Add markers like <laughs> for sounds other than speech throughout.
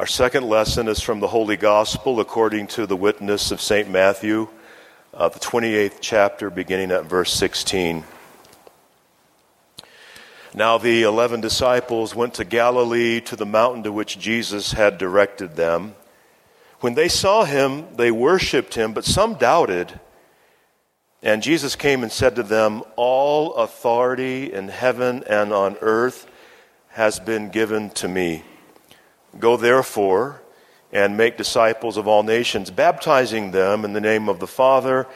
Our second lesson is from the Holy Gospel according to the witness of St. Matthew, uh, the 28th chapter, beginning at verse 16. Now the eleven disciples went to Galilee to the mountain to which Jesus had directed them. When they saw him, they worshiped him, but some doubted. And Jesus came and said to them, All authority in heaven and on earth has been given to me. Go therefore and make disciples of all nations, baptizing them in the name of the Father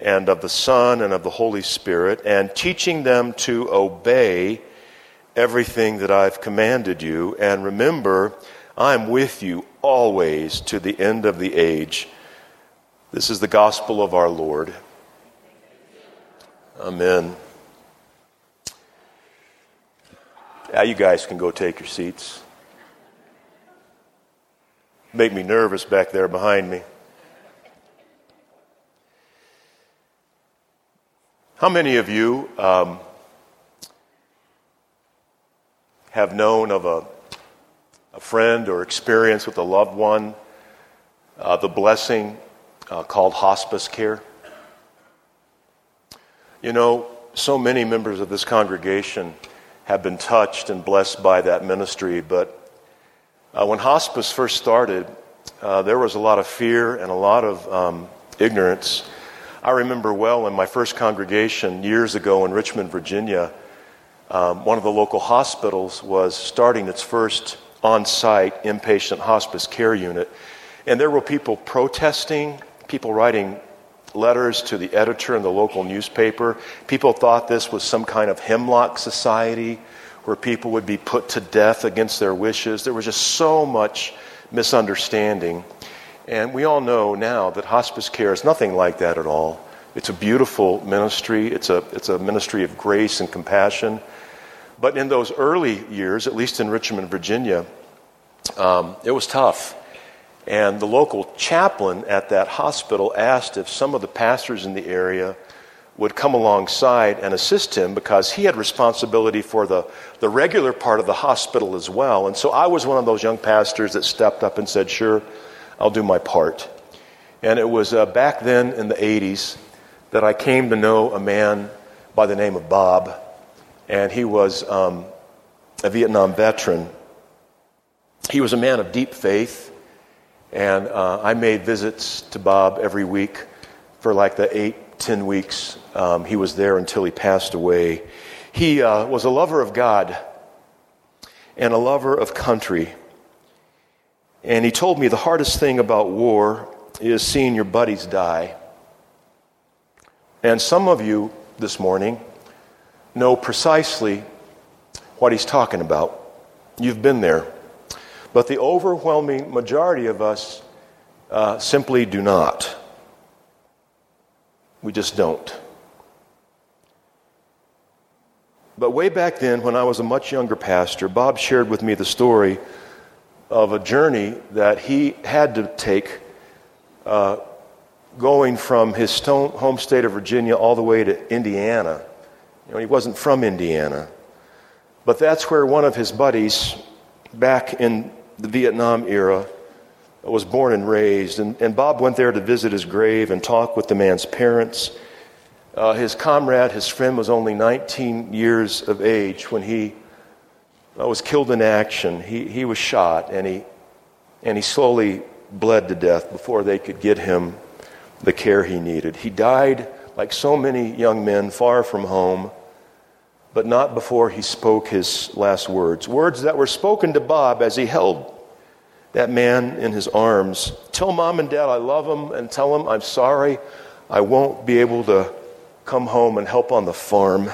and of the Son and of the Holy Spirit, and teaching them to obey everything that I've commanded you. And remember, I'm with you always to the end of the age. This is the gospel of our Lord. Amen. Now you guys can go take your seats. Make me nervous back there behind me. How many of you um, have known of a, a friend or experience with a loved one uh, the blessing uh, called hospice care? You know, so many members of this congregation have been touched and blessed by that ministry, but uh, when hospice first started, uh, there was a lot of fear and a lot of um, ignorance. I remember well in my first congregation years ago in Richmond, Virginia, um, one of the local hospitals was starting its first on site inpatient hospice care unit. And there were people protesting, people writing letters to the editor in the local newspaper. People thought this was some kind of hemlock society where people would be put to death against their wishes. There was just so much misunderstanding. And we all know now that hospice care is nothing like that at all. It's a beautiful ministry, it's a, it's a ministry of grace and compassion. But in those early years, at least in Richmond, Virginia, um, it was tough. And the local chaplain at that hospital asked if some of the pastors in the area would come alongside and assist him because he had responsibility for the, the regular part of the hospital as well. And so I was one of those young pastors that stepped up and said, Sure, I'll do my part. And it was uh, back then in the 80s that I came to know a man by the name of Bob and he was um, a Vietnam veteran. He was a man of deep faith, and uh, I made visits to Bob every week for like the eight, ten weeks um, he was there until he passed away. He uh, was a lover of God and a lover of country. And he told me the hardest thing about war is seeing your buddies die. And some of you this morning know precisely what he's talking about. You've been there. But the overwhelming majority of us uh, simply do not. We just don't. But way back then, when I was a much younger pastor, Bob shared with me the story of a journey that he had to take uh, going from his home state of Virginia all the way to Indiana you know, he wasn't from Indiana. But that's where one of his buddies back in the Vietnam era was born and raised. And, and Bob went there to visit his grave and talk with the man's parents. Uh, his comrade, his friend, was only 19 years of age when he uh, was killed in action. He, he was shot and he, and he slowly bled to death before they could get him the care he needed. He died like so many young men, far from home, but not before he spoke his last words. Words that were spoken to Bob as he held that man in his arms. Tell mom and dad I love them and tell them I'm sorry I won't be able to come home and help on the farm.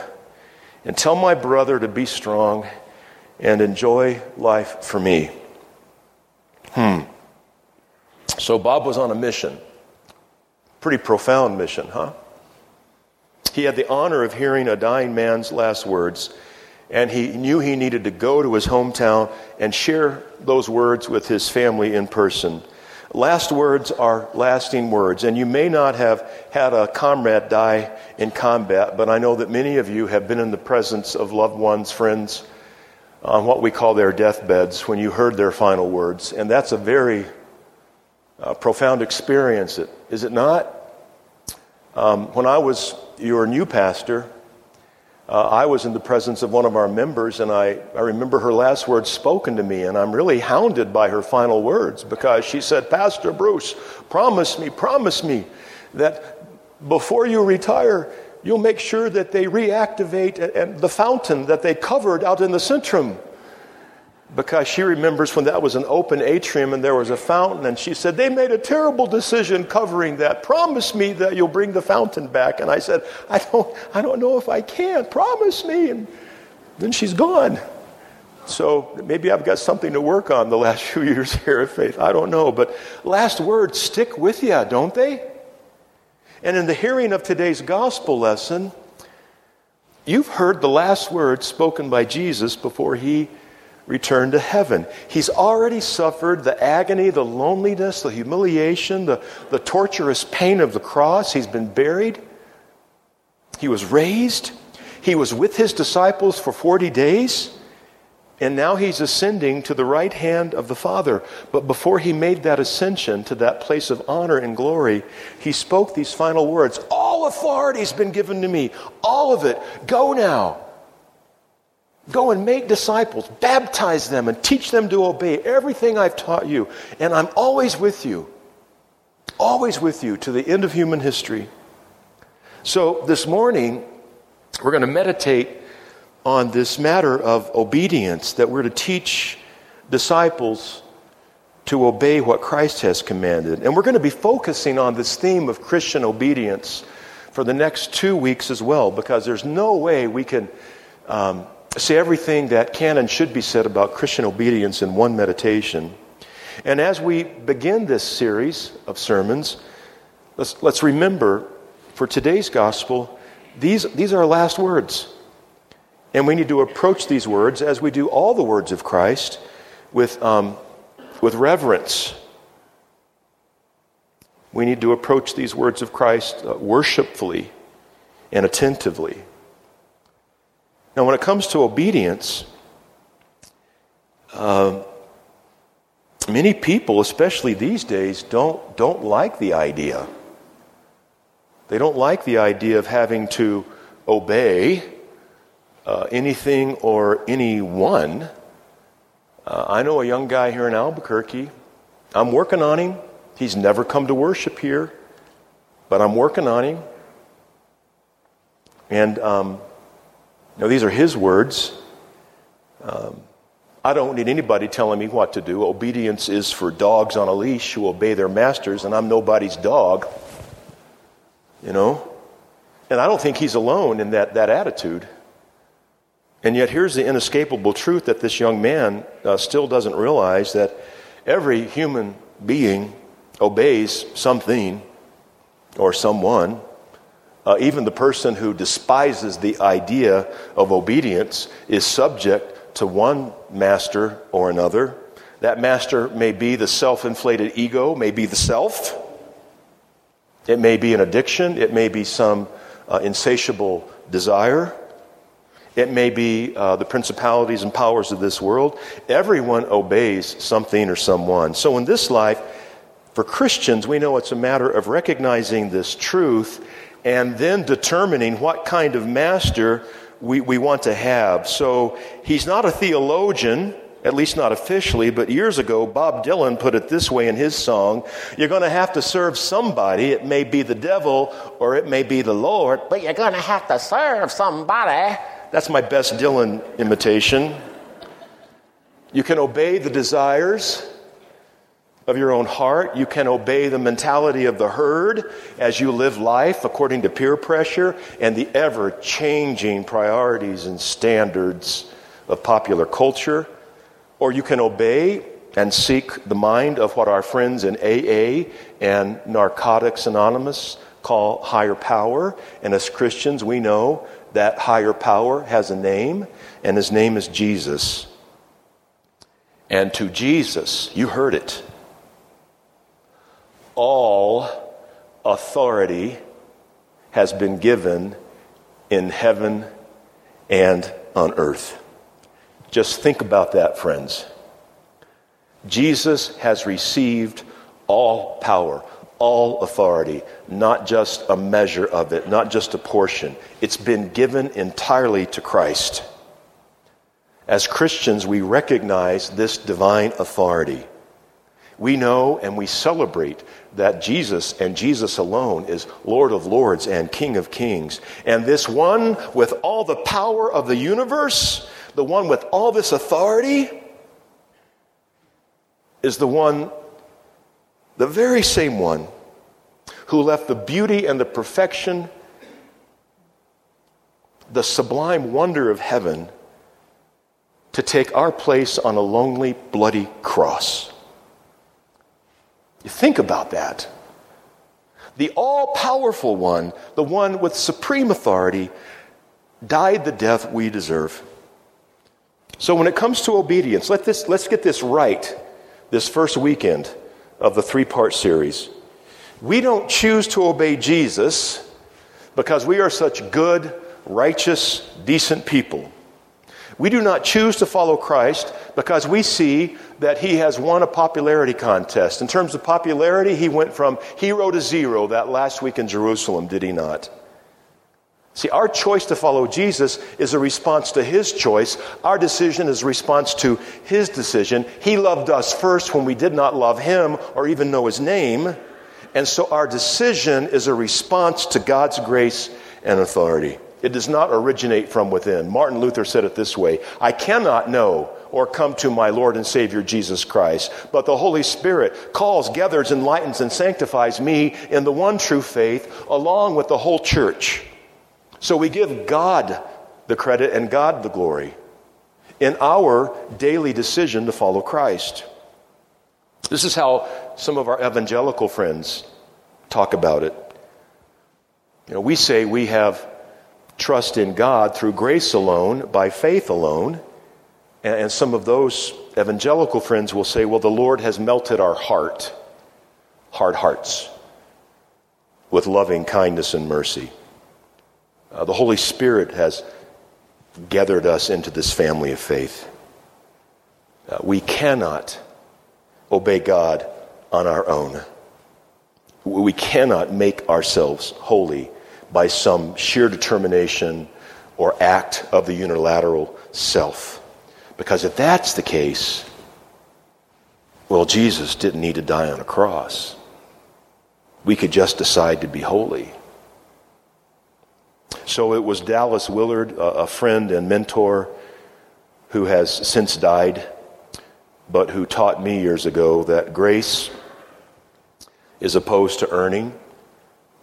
And tell my brother to be strong and enjoy life for me. Hmm. So Bob was on a mission. Pretty profound mission, huh? He had the honor of hearing a dying man's last words, and he knew he needed to go to his hometown and share those words with his family in person. Last words are lasting words, and you may not have had a comrade die in combat, but I know that many of you have been in the presence of loved ones, friends, on what we call their deathbeds when you heard their final words. And that's a very uh, profound experience, is it not? Um, when I was your new pastor, uh, I was in the presence of one of our members, and I, I remember her last words spoken to me, and I'm really hounded by her final words because she said, Pastor Bruce, promise me, promise me that before you retire, you'll make sure that they reactivate the fountain that they covered out in the centrum because she remembers when that was an open atrium and there was a fountain, and she said, They made a terrible decision covering that. Promise me that you'll bring the fountain back. And I said, I don't, I don't know if I can. Promise me. And then she's gone. So maybe I've got something to work on the last <laughs> few years here at Faith. I don't know. But last words stick with you, don't they? And in the hearing of today's gospel lesson, you've heard the last words spoken by Jesus before he return to heaven. He's already suffered the agony, the loneliness, the humiliation, the, the torturous pain of the cross. He's been buried. He was raised. He was with his disciples for 40 days. And now he's ascending to the right hand of the Father. But before he made that ascension to that place of honor and glory, he spoke these final words All authority has been given to me. All of it. Go now Go and make disciples, baptize them, and teach them to obey everything I've taught you. And I'm always with you, always with you to the end of human history. So this morning, we're going to meditate on this matter of obedience that we're to teach disciples to obey what Christ has commanded. And we're going to be focusing on this theme of Christian obedience for the next two weeks as well, because there's no way we can. Um, say everything that can and should be said about Christian obedience in one meditation. And as we begin this series of sermons, let's, let's remember for today's gospel, these, these are our last words. And we need to approach these words as we do all the words of Christ with, um, with reverence. We need to approach these words of Christ uh, worshipfully and attentively. Now, when it comes to obedience, uh, many people, especially these days, don't, don't like the idea. They don't like the idea of having to obey uh, anything or anyone. Uh, I know a young guy here in Albuquerque. I'm working on him. He's never come to worship here, but I'm working on him. And um, now, these are his words. Um, I don't need anybody telling me what to do. Obedience is for dogs on a leash who obey their masters, and I'm nobody's dog. You know? And I don't think he's alone in that, that attitude. And yet, here's the inescapable truth that this young man uh, still doesn't realize that every human being obeys something or someone. Uh, even the person who despises the idea of obedience is subject to one master or another. That master may be the self inflated ego, may be the self. It may be an addiction. It may be some uh, insatiable desire. It may be uh, the principalities and powers of this world. Everyone obeys something or someone. So in this life, for Christians, we know it's a matter of recognizing this truth and then determining what kind of master we, we want to have. So he's not a theologian, at least not officially, but years ago, Bob Dylan put it this way in his song You're going to have to serve somebody. It may be the devil or it may be the Lord, but you're going to have to serve somebody. That's my best Dylan imitation. You can obey the desires of your own heart. You can obey the mentality of the herd as you live life according to peer pressure and the ever changing priorities and standards of popular culture. Or you can obey and seek the mind of what our friends in AA and Narcotics Anonymous call higher power. And as Christians, we know that higher power has a name, and his name is Jesus. And to Jesus, you heard it all authority has been given in heaven and on earth. Just think about that, friends. Jesus has received all power, all authority, not just a measure of it, not just a portion. It's been given entirely to Christ. As Christians, we recognize this divine authority. We know and we celebrate that Jesus and Jesus alone is Lord of Lords and King of Kings. And this one with all the power of the universe, the one with all this authority, is the one, the very same one, who left the beauty and the perfection, the sublime wonder of heaven to take our place on a lonely, bloody cross. You think about that. The all powerful one, the one with supreme authority, died the death we deserve. So when it comes to obedience, let this, let's get this right this first weekend of the three part series. We don't choose to obey Jesus because we are such good, righteous, decent people. We do not choose to follow Christ because we see that he has won a popularity contest. In terms of popularity, he went from hero to zero that last week in Jerusalem, did he not? See, our choice to follow Jesus is a response to his choice. Our decision is a response to his decision. He loved us first when we did not love him or even know his name. And so our decision is a response to God's grace and authority. It does not originate from within. Martin Luther said it this way I cannot know or come to my Lord and Savior Jesus Christ, but the Holy Spirit calls, gathers, enlightens, and sanctifies me in the one true faith along with the whole church. So we give God the credit and God the glory in our daily decision to follow Christ. This is how some of our evangelical friends talk about it. You know, we say we have trust in God through grace alone, by faith alone. And, some of those evangelical friends will say, well, the Lord has melted our heart, hard hearts, with loving kindness and mercy. Uh, the Holy Spirit has gathered us into this family of faith. Uh, we cannot obey God on our own. We cannot make ourselves holy by some sheer determination or act of the unilateral self. Because if that's the case, well, Jesus didn't need to die on a cross. We could just decide to be holy. So it was Dallas Willard, a friend and mentor who has since died, but who taught me years ago that grace is opposed to earning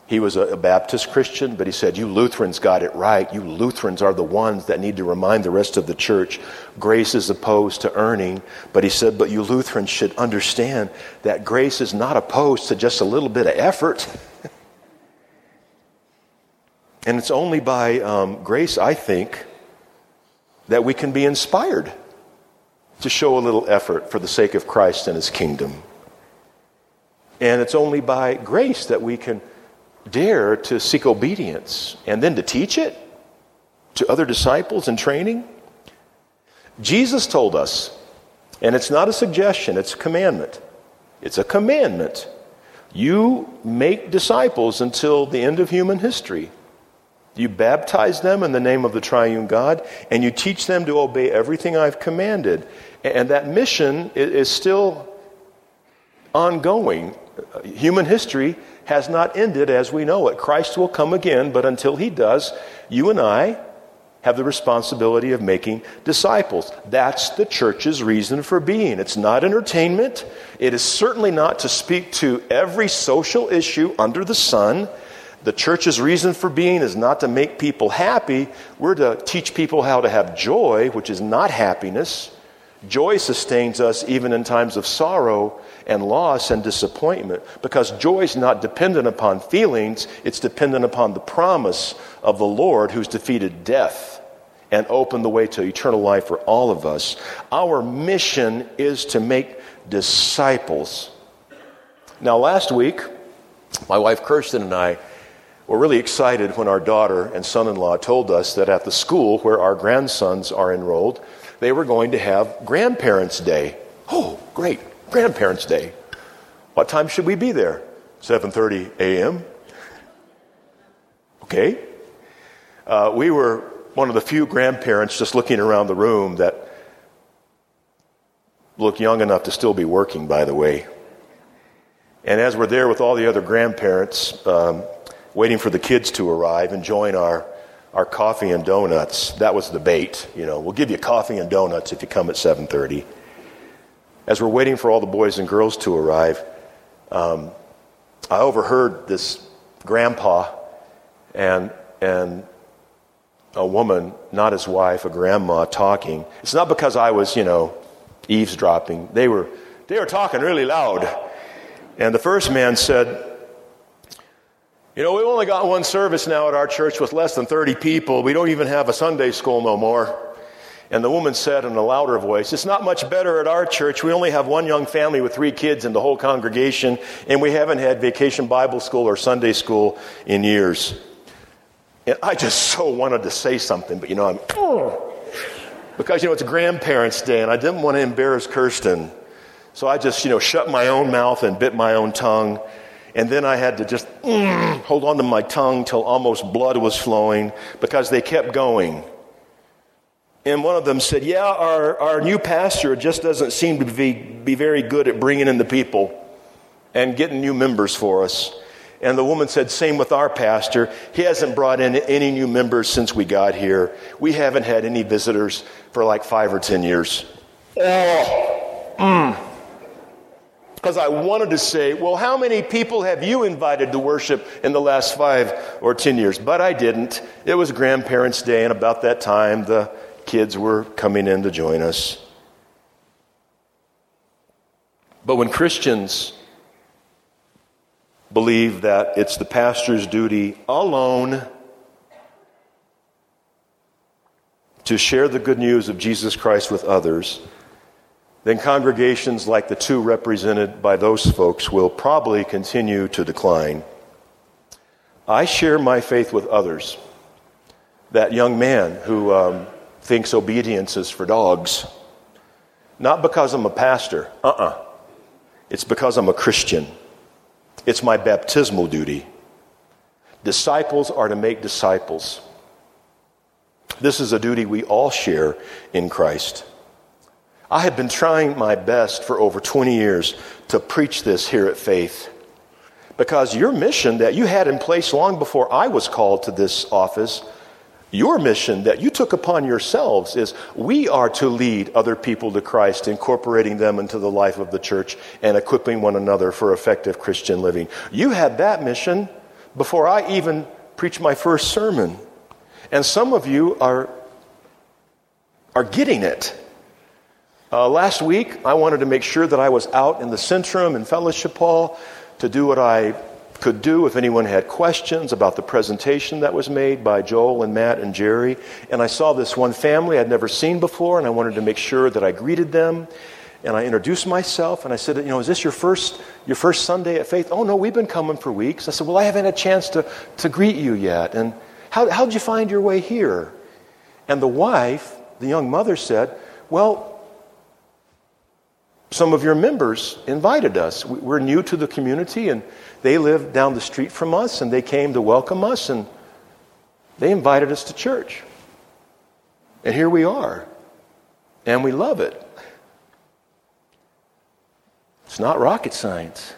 he was a Baptist Christian, but he said, You Lutherans got it right. You Lutherans are the ones that need to remind the rest of the church grace is opposed to earning. But he said, But you Lutherans should understand that grace is not opposed to just a little bit of effort. <laughs> and it's only by um, grace, I think, that we can be inspired to show a little effort for the sake of Christ and his kingdom. And it's only by grace that we can dare to seek obedience and then to teach it to other disciples in training? Jesus told us, and it's not a suggestion, it's a commandment. It's a commandment. You make disciples until the end of human history. You baptize them in the name of the triune God, and you teach them to obey everything I've commanded. And that mission is still ongoing. Human history has not ended as we know it. Christ will come again, but until he does, you and I have the responsibility of making disciples. That's the church's reason for being. It's not entertainment. It is certainly not to speak to every social issue under the sun. The church's reason for being is not to make people happy. We're to teach people how to have joy, which is not happiness. Joy sustains us even in times of sorrow and loss and disappointment because joy is not dependent upon feelings, it's dependent upon the promise of the Lord who's defeated death and opened the way to eternal life for all of us. Our mission is to make disciples. Now, last week, my wife Kirsten and I were really excited when our daughter and son in law told us that at the school where our grandsons are enrolled, they were going to have Grandparents' Day. Oh, great, Grandparents' Day. What time should we be there? 7:30 a.m. Okay. Uh, we were one of the few grandparents just looking around the room that look young enough to still be working, by the way. And as we're there with all the other grandparents, um, waiting for the kids to arrive, enjoying our, our coffee and donuts, that was the bait. You know, we'll give you coffee and donuts if you come at 7.30. As we're waiting for all the boys and girls to arrive, um, I overheard this grandpa and, and a woman, not his wife, a grandma, talking. It's not because I was, you know, eavesdropping. They were, they were talking really loud. And the first man said, You know, we've only got one service now at our church with less than 30 people. We don't even have a Sunday school no more. And the woman said in a louder voice, It's not much better at our church. We only have one young family with three kids in the whole congregation, and we haven't had vacation Bible school or Sunday school in years. And I just so wanted to say something, but you know, I'm, oh, <sighs> because, you know, it's Grandparents' Day and I didn't want to embarrass Kirsten. So I just, you know, shut my own mouth and bit my own tongue. And then I had to just mm, hold on to my tongue till almost blood was flowing because they kept going. And one of them said, Yeah, our, our new pastor just doesn't seem to be, be very good at bringing in the people and getting new members for us. And the woman said, Same with our pastor. He hasn't brought in any new members since we got here. We haven't had any visitors for like five or ten years. Oh, mm. Because I wanted to say, Well, how many people have you invited to worship in the last five or ten years? But I didn't. It was Grandparents' Day, and about that time, the kids were coming in to join us. But when Christians believe that it's the pastor's duty alone to share the good news of Jesus Christ with others, then congregations like the two represented by those folks will probably continue to decline. I share my faith with others. That young man who um, thinks obedience is for dogs, not because I'm a pastor, uh uh-uh. uh, it's because I'm a Christian. It's my baptismal duty. Disciples are to make disciples. This is a duty we all share in Christ. I have been trying my best for over 20 years to preach this here at Faith because your mission that you had in place long before I was called to this office your mission that you took upon yourselves is we are to lead other people to Christ, incorporating them into the life of the church and equipping one another for effective Christian living. You had that mission before I even preached my first sermon. And some of you are, are getting it. Uh, last week, I wanted to make sure that I was out in the Centrum and Fellowship Hall to do what I could do if anyone had questions about the presentation that was made by Joel and Matt and Jerry. And I saw this one family I'd never seen before, and I wanted to make sure that I greeted them. And I introduced myself, and I said, you know, is this your first, your first Sunday at Faith? Oh, no, we've been coming for weeks. I said, well, I haven't had a chance to, to greet you yet. And how, how'd you find your way here? And the wife, the young mother said, well, some of your members invited us. We're new to the community, and they lived down the street from us, and they came to welcome us, and they invited us to church. And here we are, and we love it. It's not rocket science.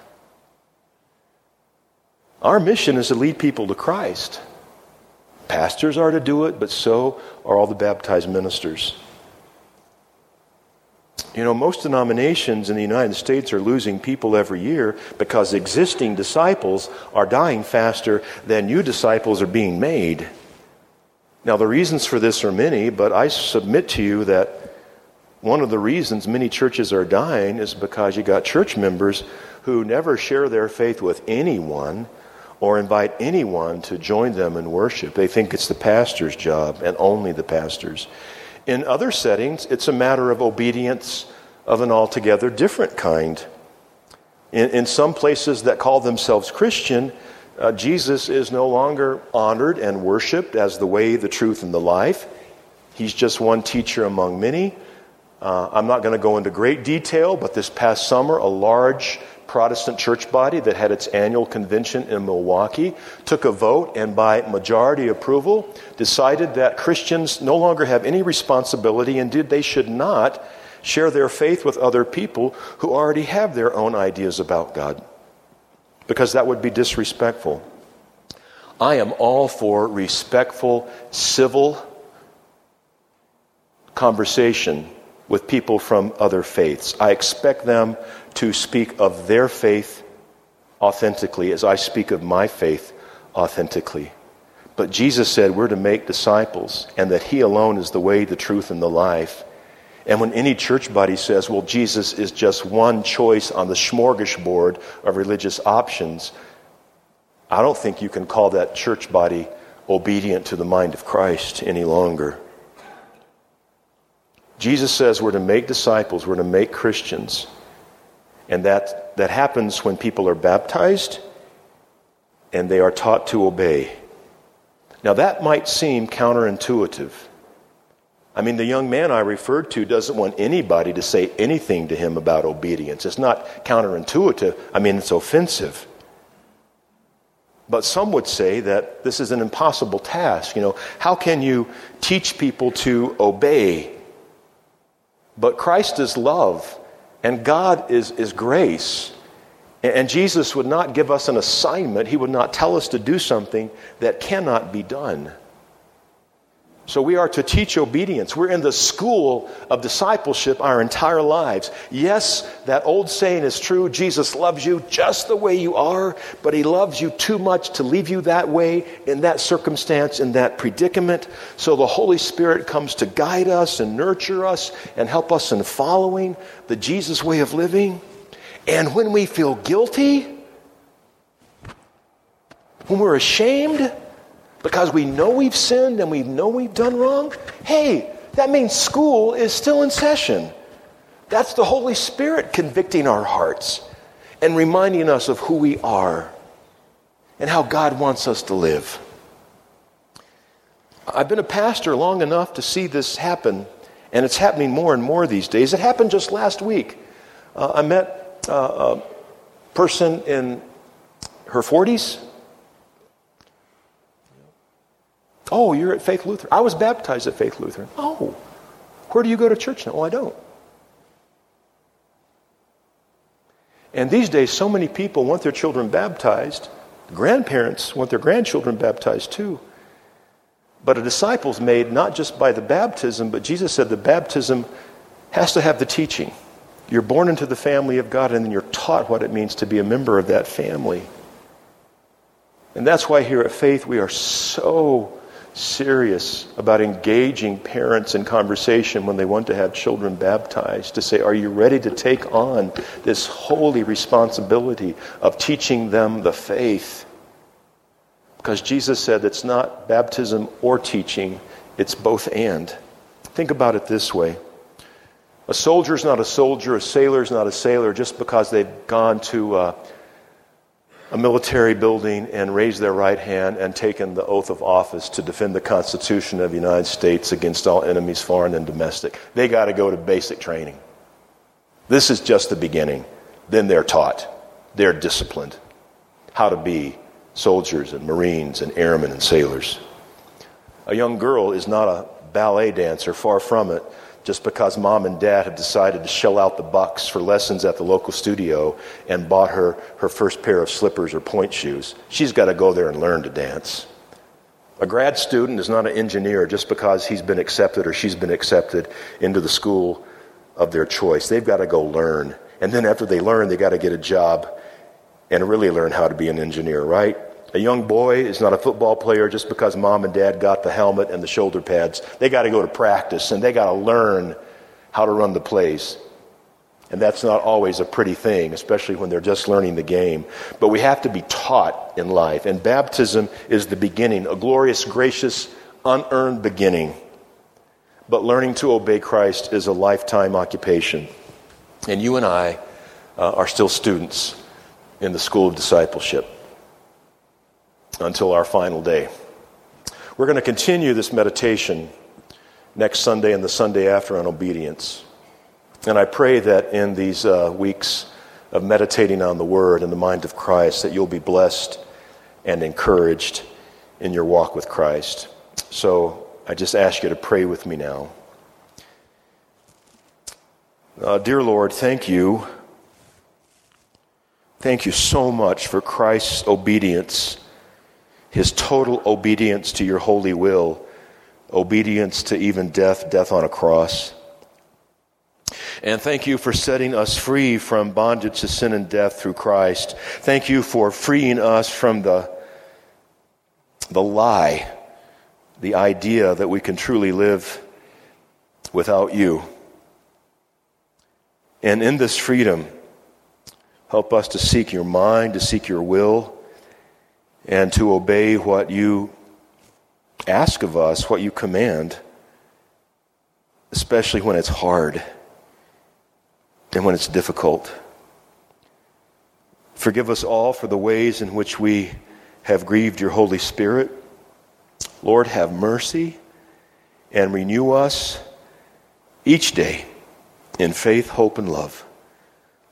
Our mission is to lead people to Christ. Pastors are to do it, but so are all the baptized ministers. You know, most denominations in the United States are losing people every year because existing disciples are dying faster than new disciples are being made. Now, the reasons for this are many, but I submit to you that one of the reasons many churches are dying is because you got church members who never share their faith with anyone or invite anyone to join them in worship. They think it's the pastor's job and only the pastor's. In other settings, it's a matter of obedience of an altogether different kind. In, in some places that call themselves Christian, uh, Jesus is no longer honored and worshiped as the way, the truth, and the life. He's just one teacher among many, Uh, I'm not going to go into great detail, but this past summer, a large Protestant church body that had its annual convention in Milwaukee took a vote and, by majority approval, decided that Christians no longer have any responsibility, indeed, they should not share their faith with other people who already have their own ideas about God, because that would be disrespectful. I am all for respectful, civil conversation with people from other faiths. I expect them to speak of their faith authentically as I speak of my faith authentically. But Jesus said we're to make disciples and that He alone is the way, the truth, and the life. And when any church body says, well, Jesus is just one choice on the smorgasbord of religious options, I don't think you can call that church body obedient to the mind of Christ any longer. Jesus says we're to make disciples, we're to make Christians. And that, that happens when people are baptized and they are taught to obey. Now, that might seem counterintuitive. I mean, the young man I referred to doesn't want anybody to say anything to him about obedience. It's not counterintuitive, I mean, it's offensive. But some would say that this is an impossible task. You know, how can you teach people to obey but Christ is love, and God is, is grace. And Jesus would not give us an assignment, He would not tell us to do something that cannot be done. So we are to teach obedience. We're in the school of discipleship our entire lives. Yes, that old saying is true. Jesus loves you just the way you are, but he loves you too much to leave you that way in that circumstance, in that predicament. So the Holy Spirit comes to guide us and nurture us and help us in following the Jesus way of living. And when we feel guilty, when we're ashamed, because we know we've sinned and we know we've done wrong, hey, that means school is still in session. That's the Holy Spirit convicting our hearts and reminding us of who we are and how God wants us to live. I've been a pastor long enough to see this happen, and it's happening more and more these days. It happened just last week. Uh, I met uh, a person in her 40s, Oh, you're at Faith Lutheran. I was baptized at Faith Lutheran. Oh, where do you go to church now? Oh, I don't. And these days, so many people want their children baptized. Grandparents want their grandchildren baptized too. But a disciple's made not just by the baptism, but Jesus said the baptism has to have the teaching. You're born into the family of God, and then you're taught what it means to be a member of that family. And that's why here at Faith we are so serious about engaging parents in conversation when they want to have children baptized to say, Are you ready to take on this holy responsibility of teaching them the faith? Because Jesus said it's not baptism or teaching, it's both and. Think about it this way a soldier is not a soldier, a sailor is not a sailor just because they've gone to. Uh, a military building and raised their right hand and taken the oath of office to defend the Constitution of the United States against all enemies, foreign and domestic. They got to go to basic training. This is just the beginning. Then they're taught, they're disciplined how to be soldiers and Marines and airmen and sailors. A young girl is not a ballet dancer, far from it just because mom and dad have decided to shell out the bucks for lessons at the local studio and bought her her first pair of slippers or pointe shoes. She's got to go there and learn to dance. A grad student is not an engineer just because he's been accepted or she's been accepted into the school of their choice. They've got to go learn. And then after they learn, they got to get a job and really learn how to be an engineer, right? A young boy is not a football player just because mom and dad got the helmet and the shoulder pads. They got to go to practice and they got to learn how to run the plays. And that's not always a pretty thing, especially when they're just learning the game. But we have to be taught in life. And baptism is the beginning, a glorious, gracious, unearned beginning. But learning to obey Christ is a lifetime occupation. And you and I uh, are still students in the school of discipleship until our final day. We're going to continue this meditation next Sunday and the Sunday after on obedience. And I pray that in these uh, weeks of meditating on the Word and the mind of Christ, that you'll be blessed and encouraged in your walk with Christ. So I just ask you to pray with me now. Uh, dear Lord, thank you. Thank you so much for Christ's obedience, his total obedience to your holy will, obedience to even death, death on a cross. And thank you for setting us free from bondage to sin and death through Christ. Thank you for freeing us from the, the lie, the idea that we can truly live without you. And in this freedom, help us to seek your mind, to seek your will, and to obey what you ask of us, what you command, especially when it's hard and when it's difficult. Forgive us all for the ways in which we have grieved your Holy Spirit. Lord, have mercy and renew us each day in faith, hope, and love.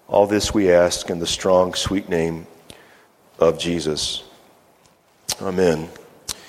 All this we ask in the strong, sweet name of Jesus. Amen.